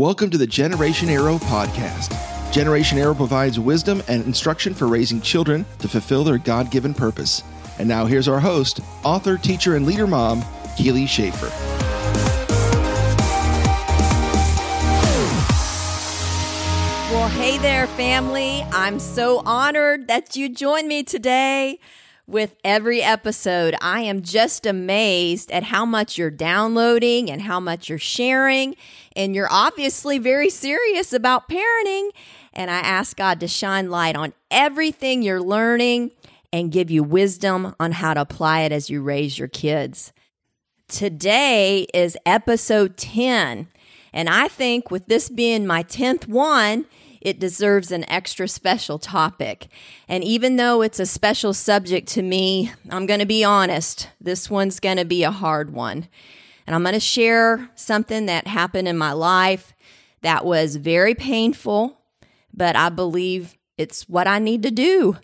Welcome to the Generation Arrow podcast. Generation Arrow provides wisdom and instruction for raising children to fulfill their God given purpose. And now here's our host, author, teacher, and leader mom, Keely Schaefer. Well, hey there, family. I'm so honored that you joined me today. With every episode, I am just amazed at how much you're downloading and how much you're sharing. And you're obviously very serious about parenting. And I ask God to shine light on everything you're learning and give you wisdom on how to apply it as you raise your kids. Today is episode 10. And I think with this being my 10th one, it deserves an extra special topic. And even though it's a special subject to me, I'm going to be honest, this one's going to be a hard one. And I'm going to share something that happened in my life that was very painful, but I believe it's what I need to do.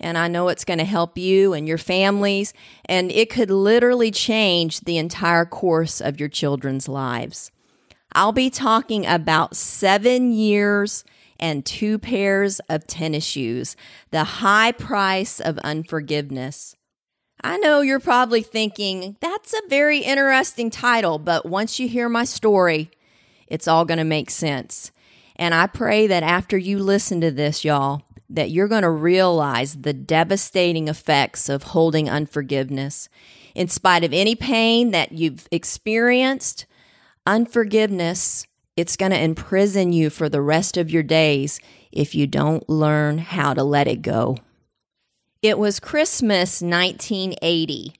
And I know it's going to help you and your families, and it could literally change the entire course of your children's lives. I'll be talking about seven years and two pairs of tennis shoes, the high price of unforgiveness. I know you're probably thinking, that's a very interesting title, but once you hear my story, it's all going to make sense. And I pray that after you listen to this, y'all, that you're going to realize the devastating effects of holding unforgiveness. In spite of any pain that you've experienced, unforgiveness it's going to imprison you for the rest of your days if you don't learn how to let it go. It was Christmas 1980,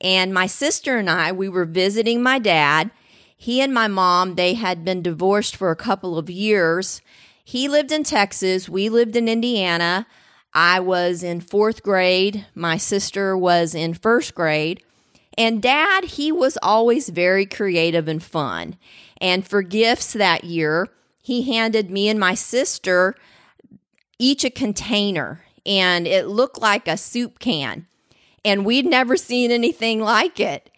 and my sister and I, we were visiting my dad. He and my mom, they had been divorced for a couple of years. He lived in Texas, we lived in Indiana. I was in fourth grade, my sister was in first grade. And dad, he was always very creative and fun. And for gifts that year, he handed me and my sister each a container, and it looked like a soup can. And we'd never seen anything like it.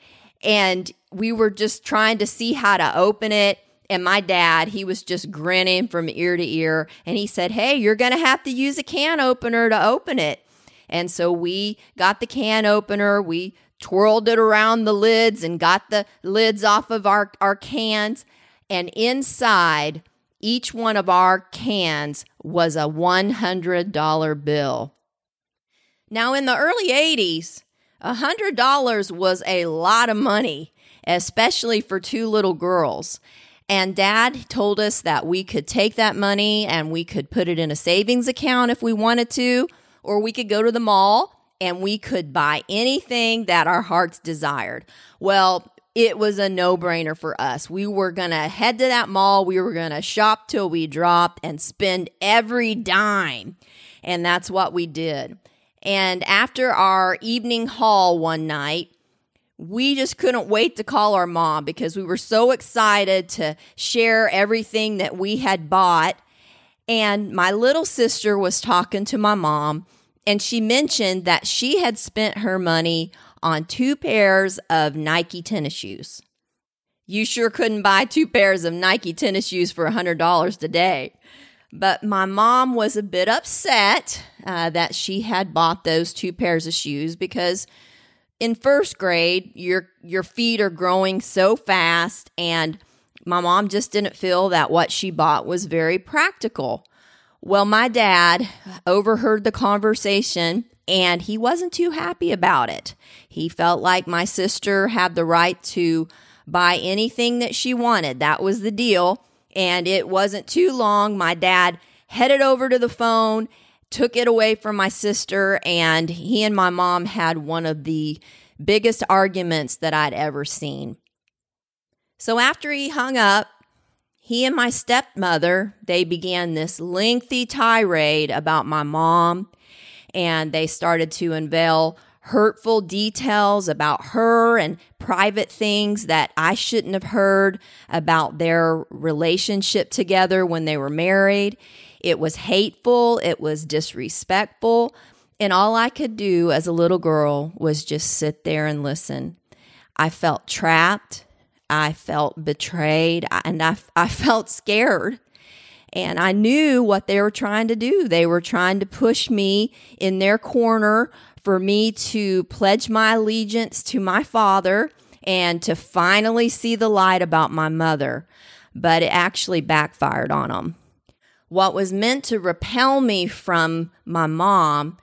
And we were just trying to see how to open it. And my dad, he was just grinning from ear to ear. And he said, Hey, you're going to have to use a can opener to open it. And so we got the can opener. We twirled it around the lids and got the lids off of our, our cans. And inside each one of our cans was a $100 bill. Now, in the early 80s, $100 was a lot of money, especially for two little girls. And dad told us that we could take that money and we could put it in a savings account if we wanted to, or we could go to the mall and we could buy anything that our hearts desired. Well, it was a no brainer for us. We were going to head to that mall. We were going to shop till we dropped and spend every dime. And that's what we did. And after our evening haul one night, we just couldn't wait to call our mom because we were so excited to share everything that we had bought. And my little sister was talking to my mom, and she mentioned that she had spent her money on two pairs of Nike tennis shoes. You sure couldn't buy two pairs of Nike tennis shoes for $100 today. But my mom was a bit upset uh, that she had bought those two pairs of shoes because in first grade, your your feet are growing so fast, and my mom just didn't feel that what she bought was very practical. Well, my dad overheard the conversation and he wasn't too happy about it. He felt like my sister had the right to buy anything that she wanted. That was the deal. And it wasn't too long. My dad headed over to the phone, took it away from my sister, and he and my mom had one of the biggest arguments that I'd ever seen. So after he hung up, he and my stepmother, they began this lengthy tirade about my mom and they started to unveil hurtful details about her and private things that I shouldn't have heard about their relationship together when they were married. It was hateful, it was disrespectful, and all I could do as a little girl was just sit there and listen. I felt trapped. I felt betrayed and I, I felt scared. And I knew what they were trying to do. They were trying to push me in their corner for me to pledge my allegiance to my father and to finally see the light about my mother. But it actually backfired on them. What was meant to repel me from my mom,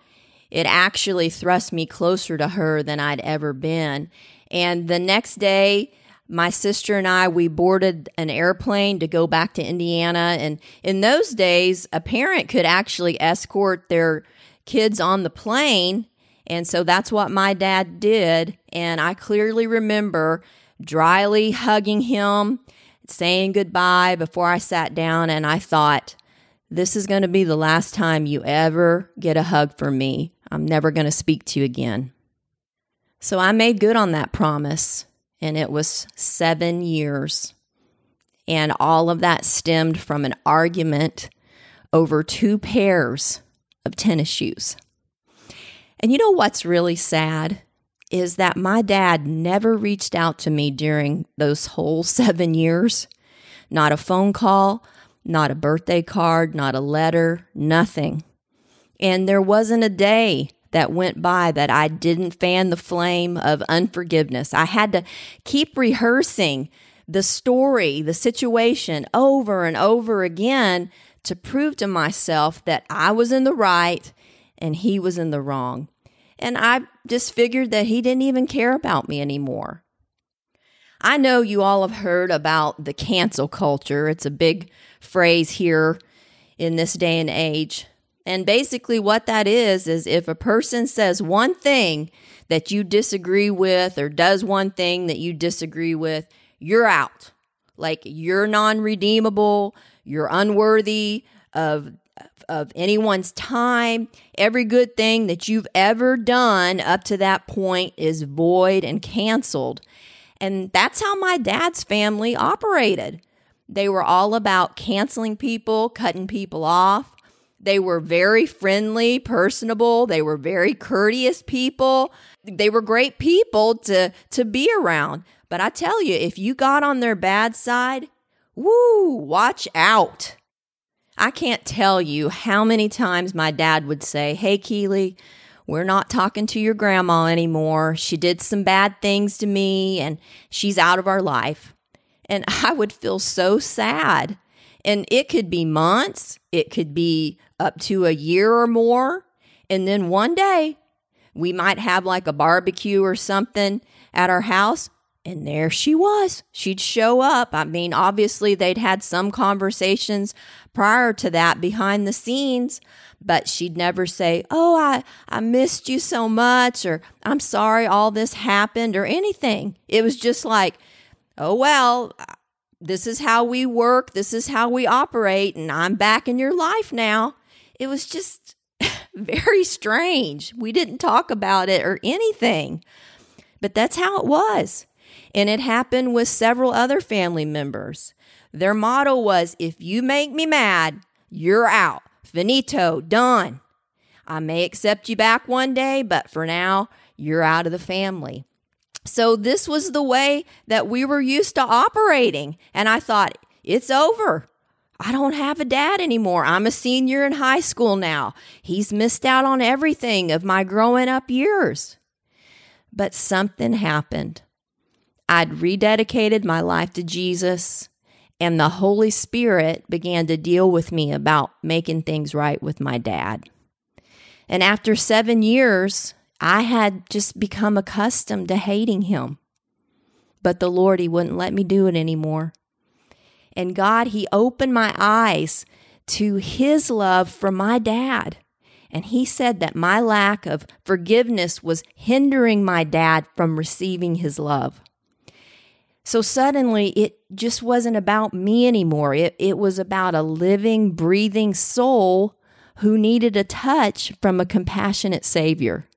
it actually thrust me closer to her than I'd ever been. And the next day, my sister and I, we boarded an airplane to go back to Indiana. And in those days, a parent could actually escort their kids on the plane. And so that's what my dad did. And I clearly remember dryly hugging him, saying goodbye before I sat down. And I thought, this is going to be the last time you ever get a hug from me. I'm never going to speak to you again. So I made good on that promise and it was seven years. And all of that stemmed from an argument over two pairs of tennis shoes. And you know what's really sad is that my dad never reached out to me during those whole seven years. Not a phone call, not a birthday card, not a letter, nothing. And there wasn't a day that went by that I didn't fan the flame of unforgiveness. I had to keep rehearsing the story, the situation over and over again to prove to myself that I was in the right and he was in the wrong. And I just figured that he didn't even care about me anymore. I know you all have heard about the cancel culture. It's a big phrase here in this day and age. And basically, what that is, is if a person says one thing that you disagree with or does one thing that you disagree with, you're out. Like you're non redeemable, you're unworthy of, of anyone's time. Every good thing that you've ever done up to that point is void and canceled. And that's how my dad's family operated. They were all about canceling people, cutting people off they were very friendly, personable. They were very courteous people. They were great people to, to be around. But I tell you, if you got on their bad side, woo, watch out. I can't tell you how many times my dad would say, Hey, Keely, we're not talking to your grandma anymore. She did some bad things to me and she's out of our life. And I would feel so sad. And it could be months, it could be up to a year or more. And then one day we might have like a barbecue or something at our house. And there she was. She'd show up. I mean, obviously, they'd had some conversations prior to that behind the scenes, but she'd never say, Oh, I, I missed you so much, or I'm sorry all this happened, or anything. It was just like, Oh, well, this is how we work, this is how we operate, and I'm back in your life now it was just very strange. We didn't talk about it or anything, but that's how it was. And it happened with several other family members. Their motto was if you make me mad, you're out. Finito, done. I may accept you back one day, but for now, you're out of the family. So, this was the way that we were used to operating. And I thought, it's over. I don't have a dad anymore. I'm a senior in high school now. He's missed out on everything of my growing up years. But something happened. I'd rededicated my life to Jesus, and the Holy Spirit began to deal with me about making things right with my dad. And after seven years, I had just become accustomed to hating him. But the Lord, He wouldn't let me do it anymore. And God, He opened my eyes to His love for my dad. And He said that my lack of forgiveness was hindering my dad from receiving His love. So suddenly, it just wasn't about me anymore. It, it was about a living, breathing soul who needed a touch from a compassionate Savior.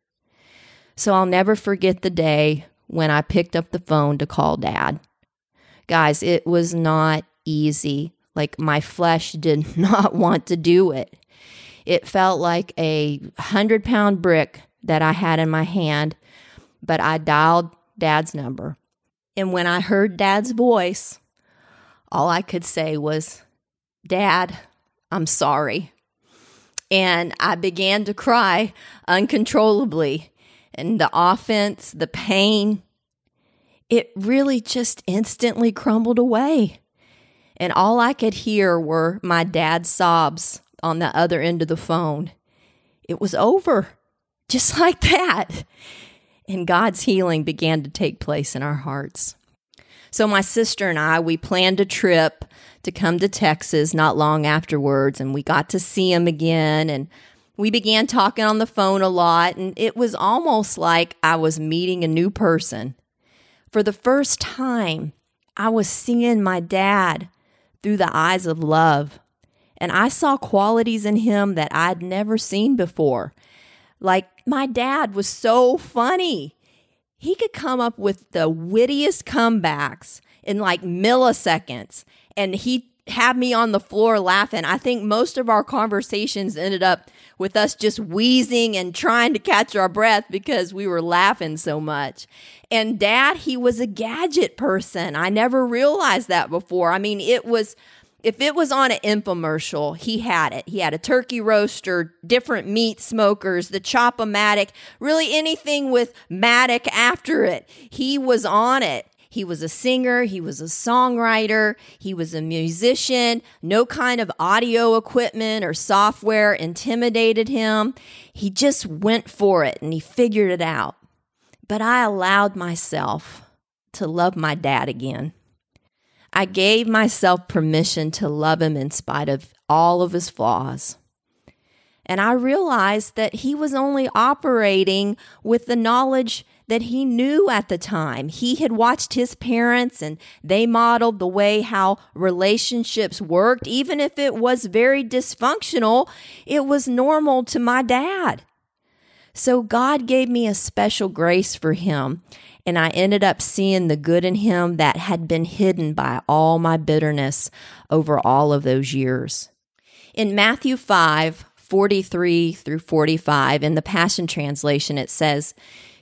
So I'll never forget the day when I picked up the phone to call dad. Guys, it was not easy. Like my flesh did not want to do it. It felt like a hundred pound brick that I had in my hand, but I dialed dad's number And when I heard Dad's voice, all I could say was, Dad, I'm sorry. And I began to cry uncontrollably. And the offense, the pain, it really just instantly crumbled away. And all I could hear were my dad's sobs on the other end of the phone. It was over, just like that. And God's healing began to take place in our hearts. So, my sister and I, we planned a trip to come to Texas not long afterwards, and we got to see him again. And we began talking on the phone a lot, and it was almost like I was meeting a new person. For the first time, I was seeing my dad through the eyes of love. And I saw qualities in him that I'd never seen before. Like, my dad was so funny. He could come up with the wittiest comebacks in like milliseconds. And he had me on the floor laughing. I think most of our conversations ended up with us just wheezing and trying to catch our breath because we were laughing so much. And dad, he was a gadget person. I never realized that before. I mean, it was if it was on an infomercial, he had it. He had a turkey roaster, different meat smokers, the Chop-O-Matic, really anything with Matic after it. He was on it. He was a singer, he was a songwriter, he was a musician. No kind of audio equipment or software intimidated him. He just went for it and he figured it out. But I allowed myself to love my dad again. I gave myself permission to love him in spite of all of his flaws. And I realized that he was only operating with the knowledge that he knew at the time. He had watched his parents and they modeled the way how relationships worked. Even if it was very dysfunctional, it was normal to my dad. So God gave me a special grace for him. And I ended up seeing the good in him that had been hidden by all my bitterness over all of those years. In Matthew 5, 43 through 45, in the Passion Translation, it says,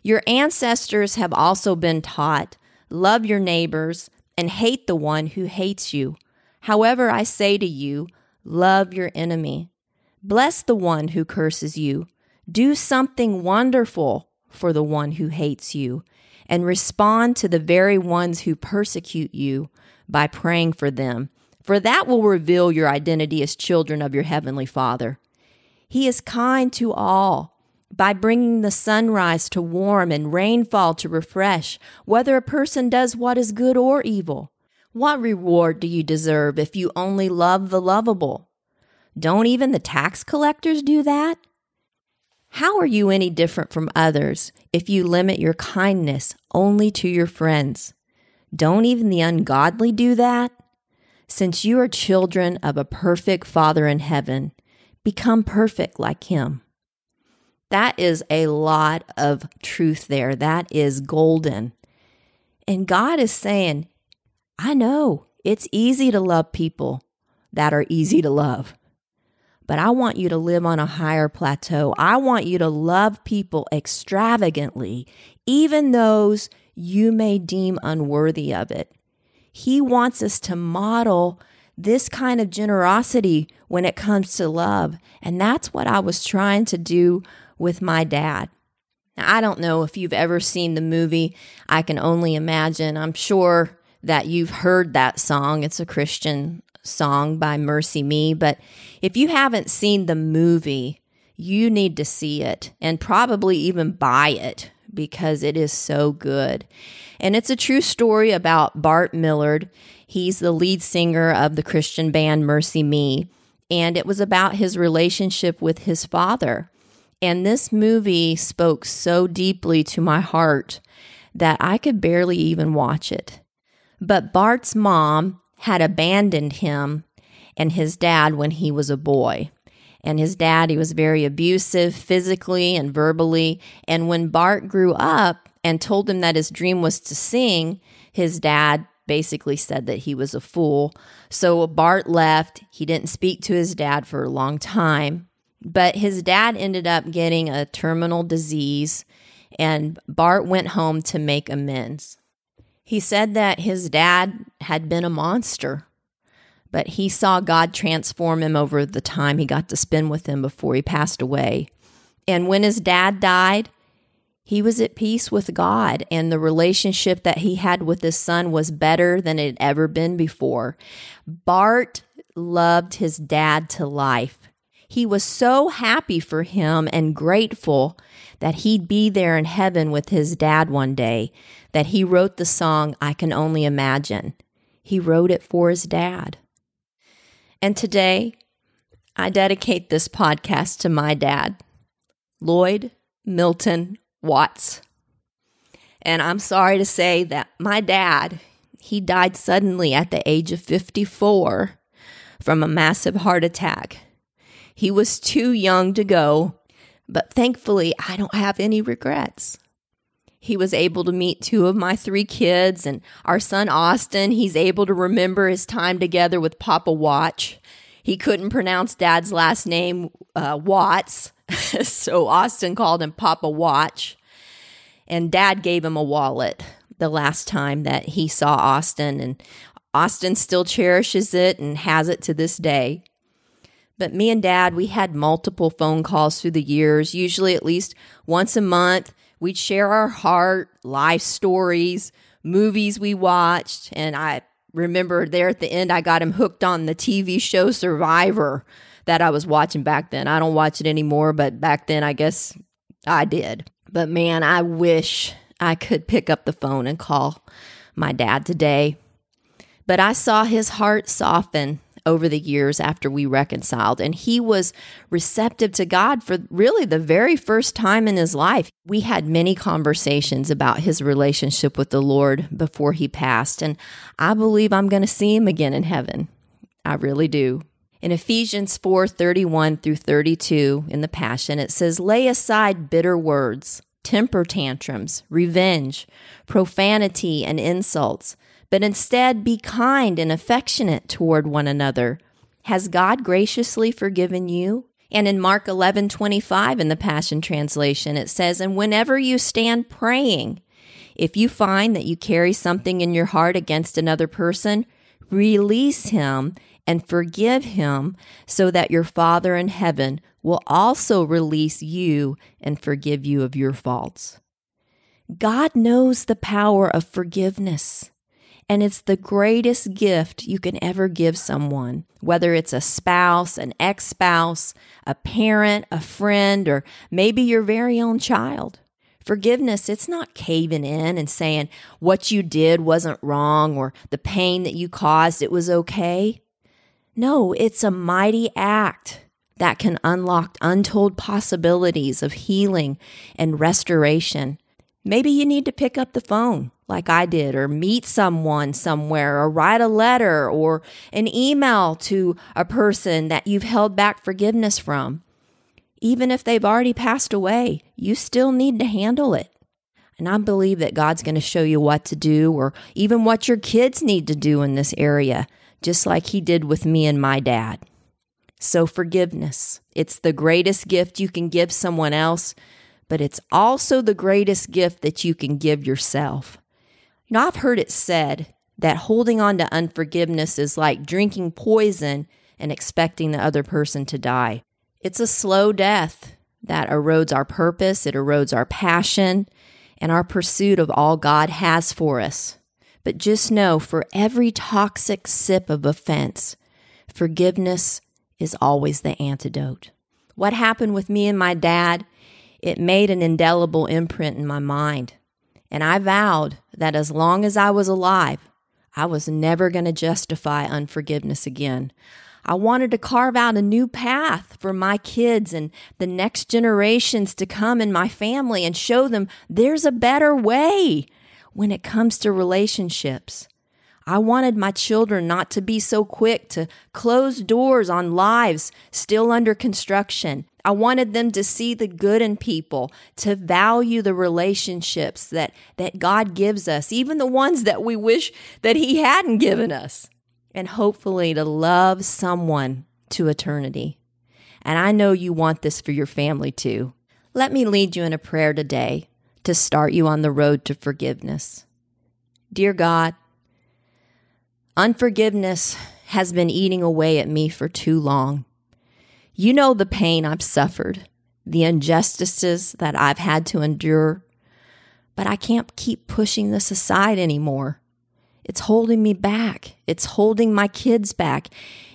Your ancestors have also been taught, love your neighbors and hate the one who hates you. However, I say to you, love your enemy. Bless the one who curses you. Do something wonderful for the one who hates you, and respond to the very ones who persecute you by praying for them, for that will reveal your identity as children of your heavenly Father. He is kind to all by bringing the sunrise to warm and rainfall to refresh, whether a person does what is good or evil. What reward do you deserve if you only love the lovable? Don't even the tax collectors do that? How are you any different from others if you limit your kindness only to your friends? Don't even the ungodly do that? Since you are children of a perfect Father in heaven, become perfect like Him. That is a lot of truth there. That is golden. And God is saying, I know it's easy to love people that are easy to love but I want you to live on a higher plateau. I want you to love people extravagantly, even those you may deem unworthy of it. He wants us to model this kind of generosity when it comes to love. And that's what I was trying to do with my dad. Now, I don't know if you've ever seen the movie. I can only imagine. I'm sure that you've heard that song. It's a Christian song by MercyMe. But if you haven't seen the movie, you need to see it and probably even buy it because it is so good. And it's a true story about Bart Millard. He's the lead singer of the Christian band MercyMe. And it was about his relationship with his father. And this movie spoke so deeply to my heart that I could barely even watch it. But Bart's mom had abandoned him and his dad when he was a boy. And his dad, he was very abusive physically and verbally. And when Bart grew up and told him that his dream was to sing, his dad basically said that he was a fool. So Bart left. He didn't speak to his dad for a long time. But his dad ended up getting a terminal disease, and Bart went home to make amends. He said that his dad had been a monster, but he saw God transform him over the time he got to spend with him before he passed away. And when his dad died, he was at peace with God, and the relationship that he had with his son was better than it had ever been before. Bart loved his dad to life. He was so happy for him and grateful that he'd be there in heaven with his dad one day that he wrote the song I Can Only Imagine. He wrote it for his dad. And today, I dedicate this podcast to my dad, Lloyd Milton Watts. And I'm sorry to say that my dad, he died suddenly at the age of 54 from a massive heart attack. He was too young to go, but thankfully, I don't have any regrets. He was able to meet two of my three kids, and our son Austin, he's able to remember his time together with Papa Watch. He couldn't pronounce dad's last name, uh, Watts, so Austin called him Papa Watch. And dad gave him a wallet the last time that he saw Austin, and Austin still cherishes it and has it to this day. But me and dad, we had multiple phone calls through the years, usually at least once a month We'd share our heart, life stories, movies we watched. And I remember there at the end, I got him hooked on the TV show Survivor that I was watching back then. I don't watch it anymore, but back then I guess I did. But man, I wish I could pick up the phone and call my dad today. But I saw his heart soften over the years after we reconciled. And he was receptive to God for really the very first time in his life. We had many conversations about his relationship with the Lord before he passed. And I believe I'm going to see him again in heaven. I really do. In Ephesians 4 31 through 32 in the Passion, it says, Lay aside bitter words, temper tantrums, revenge, profanity, and insults but instead be kind and affectionate toward one another. Has God graciously forgiven you? And in Mark 11 25 in the Passion Translation, it says, And whenever you stand praying, if you find that you carry something in your heart against another person, release him and forgive him so that your Father in heaven will also release you and forgive you of your faults. God knows the power of forgiveness. And it's the greatest gift you can ever give someone, whether it's a spouse, an ex spouse, a parent, a friend, or maybe your very own child. Forgiveness, it's not caving in and saying what you did wasn't wrong or the pain that you caused, it was okay. No, it's a mighty act that can unlock untold possibilities of healing and restoration. Maybe you need to pick up the phone like I did, or meet someone somewhere, or write a letter or an email to a person that you've held back forgiveness from. Even if they've already passed away, you still need to handle it. And I believe that God's going to show you what to do, or even what your kids need to do in this area, just like He did with me and my dad. So, forgiveness. It's the greatest gift you can give someone else, but it's also the greatest gift that you can give yourself. You know, I've heard it said that holding on to unforgiveness is like drinking poison and expecting the other person to die. It's a slow death that erodes our purpose, it erodes our passion, and our pursuit of all God has for us. But just know for every toxic sip of offense, forgiveness is always the antidote. What happened with me and my dad, it made an indelible imprint in my mind. And I vowed that as long as I was alive, I was never going to justify unforgiveness again. I wanted to carve out a new path for my kids and the next generations to come in my family and show them there's a better way when it comes to relationships. I wanted my children not to be so quick to close doors on lives still under construction. I wanted them to see the good in people, to value the relationships that, that God gives us, even the ones that we wish that He hadn't given us, and hopefully to love someone to eternity. And I know you want this for your family too. Let me lead you in a prayer today to start you on the road to forgiveness. Dear God, unforgiveness has been eating away at me for too long. You know the pain I've suffered, the injustices that I've had to endure, but I can't keep pushing this aside anymore. It's holding me back. It's holding my kids back.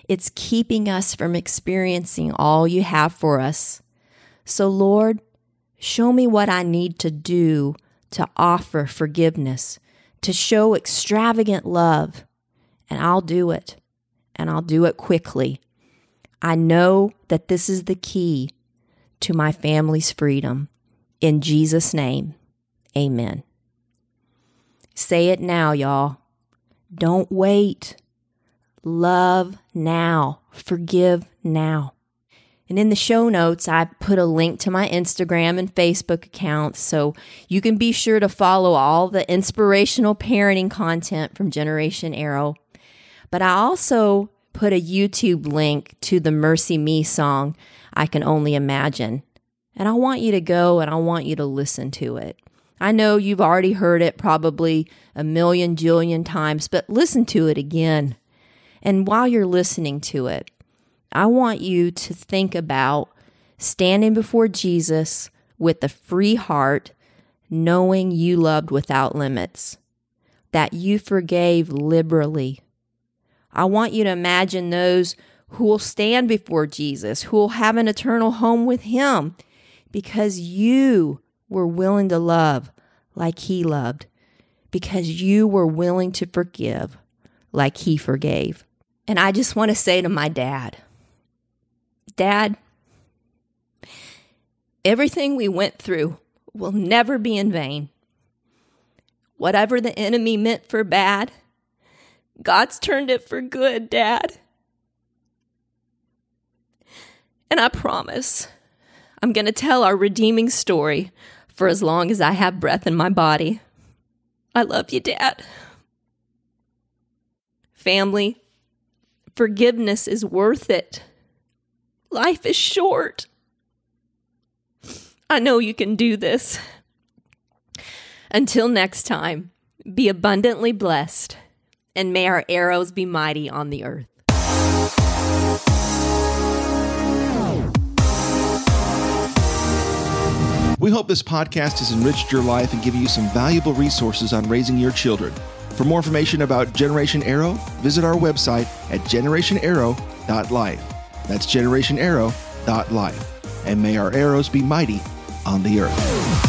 It's keeping us from experiencing all you have for us. So, Lord, show me what I need to do to offer forgiveness, to show extravagant love, and I'll do it. And I'll do it quickly. I know that this is the key to my family's freedom. In Jesus' name, amen. Say it now, y'all. Don't wait. Love now. Forgive now. And in the show notes, I put a link to my Instagram and Facebook accounts so you can be sure to follow all the inspirational parenting content from Generation Arrow. But I also put a YouTube link to the MercyMe song, I Can Only Imagine. And I want you to go and I want you to listen to it. I know you've already heard it probably a million jillion times, but listen to it again. And while you're listening to it, I want you to think about standing before Jesus with a free heart, knowing you loved without limits, that you forgave liberally. I want you to imagine those who will stand before Jesus, who will have an eternal home with Him, because you were willing to love like he loved, because you were willing to forgive like he forgave. And I just want to say to my dad, Dad, everything we went through will never be in vain. Whatever the enemy meant for bad, God's turned it for good, Dad. And I promise I'm going to tell our redeeming story for as long as I have breath in my body. I love you, Dad. Family, forgiveness is worth it. Life is short. I know you can do this. Until next time, be abundantly blessed, and may our arrows be mighty on the earth. We hope this podcast has enriched your life and given you some valuable resources on raising your children. For more information about Generation Arrow, visit our website at generationarrow.life. That's generationarrow.life. And may our arrows be mighty on the earth.